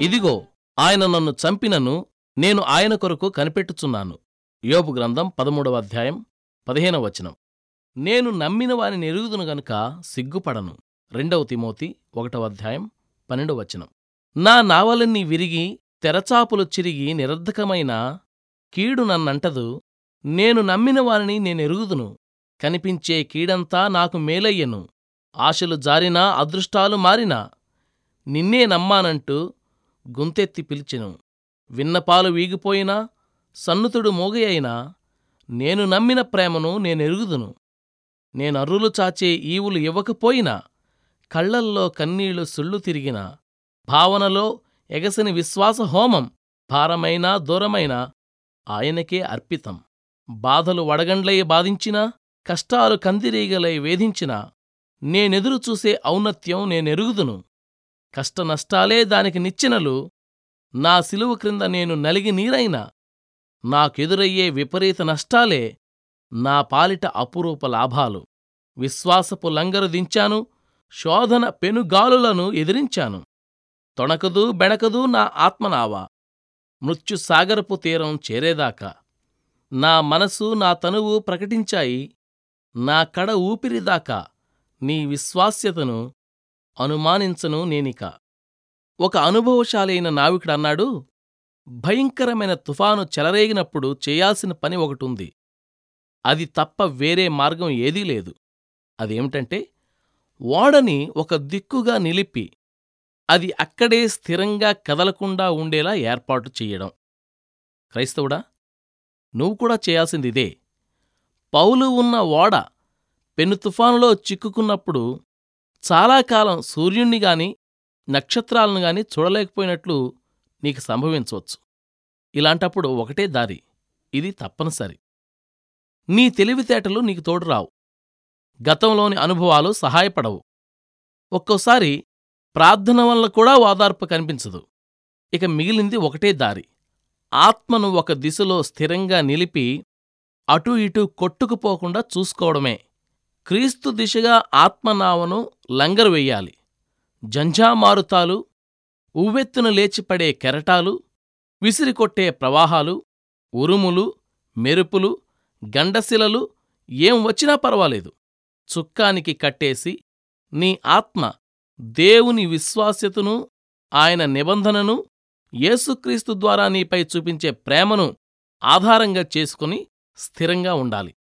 ఇదిగో ఆయన నన్ను చంపినను నేను ఆయన కొరకు కనిపెట్టుచున్నాను. యోబు గ్రంథం పదమూడవ అధ్యాయం పదిహేనవ వచనం. నేను నమ్మిన వాని నెరుగుదును గనుక సిగ్గుపడను. రెండవ తిమోతి ఒకటవ అధ్యాయం పన్నెండవ వచనం. నా నావలన్నీ విరిగి తెరచాపులు చిరిగి నిరర్ధకమైన కీడు నన్నంటదు. నేను నమ్మిన వారిని నేనెరుగుదును కనిపించే కీడంతా నాకు మేలయ్యను. ఆశలు జారినా అదృష్టాలు మారినా. నిన్నే నమ్మానంటూ గుంతెత్తి పిలిచెను. విన్నపాలు వీగిపోయినా సన్నుతుడు మోగయైనా నేను నమ్మిన ప్రేమను నేనెరుగుదును. నేనర్రులు చాచే ఈవులు ఇవ్వకపోయినా కళ్ళల్లో కన్నీళ్ళు సుళ్ళు తిరిగినా భావనలో ఎగసని విశ్వాస హోమం భారమైనా దూరమైనా ఆయనకే అర్పితం. బాధలు వడగండ్లై బాధించినా కష్టాలు కందిరీగలై వేధించినా నేనెదురుచూసే ఔన్నత్యం నేనెరుగుదును. కష్టనష్టాలే దానికి నిచ్చెనలు. నా సిలువ క్రింద నేను నలిగి నీరైనా నాకెదురయ్యే విపరీత నష్టాలే నా పాలిట అపురూప లాభాలు. విశ్వాసపు లంగరు దించాను శోధన పెనుగాలులను ఎదిరించాను. తొణకదు బెణకదు నా ఆత్మనావా. మృత్యుసాగరపు తీరం చేరేదాకా. నా మనసు నా తనువు ప్రకటించాయి నా కడ ఊపిరిదాకా. నీ విశ్వాస్యతను అనుమానించను నేనిక. ఒక అనుభవశాలైన నావికుడన్నాడు భయంకరమైన తుఫాను చెలరేగినప్పుడు చేయాల్సిన పని ఒకటుంది. అది తప్ప వేరే మార్గం ఏదీ లేదు. అదేమిటంటే ఓడని ఒక దిక్కుగా నిలిపి అది అక్కడే స్థిరంగా కదలకుండా ఉండేలా ఏర్పాటు చెయ్యడం. క్రైస్తవుడా నువ్వు కూడా చేయాల్సిందిదే పౌలు ఉన్న ఓడ పెను తుఫానులో చిక్కుకున్నప్పుడు చాలా కాలం సూర్యుణ్ణి గాని నక్షత్రాలను గాని చూడలేకపోయినట్లు నీకు సంభవించవచ్చు. ఇలాంటప్పుడు ఒకటే దారి ఇది తప్పనిసరి. నీ తెలివితేటలు నీకు తోడురావు. గతంలోని అనుభవాలు సహాయపడవు. ఒక్కోసారి ప్రార్థన వల్ల కూడా ఓదార్పు కనిపించదు. ఇక మిగిలింది ఒకటే దారి. ఆత్మను ఒక దిశలో స్థిరంగా నిలిపి అటూ ఇటూ కొట్టుకుపోకుండా చూసుకోవడమే క్రీస్తు దిశగా ఆత్మనావను లంగరు వెయ్యాలి జంఝామారుతాలు ఉవ్వెత్తున లేచిపడే కెరటాలు విసిరికొట్టే ప్రవాహాలు ఉరుములు మెరుపులు గండశిలలు ఏం వచ్చినా పర్వాలేదు. చుక్కానికి కట్టేసి నీ ఆత్మ దేవుని విశ్వాస్యతను ఆయన నిబంధనను యేసుక్రీస్తు ద్వారా నీపై చూపించే ప్రేమను ఆధారంగా చేసుకుని స్థిరంగా ఉండాలి.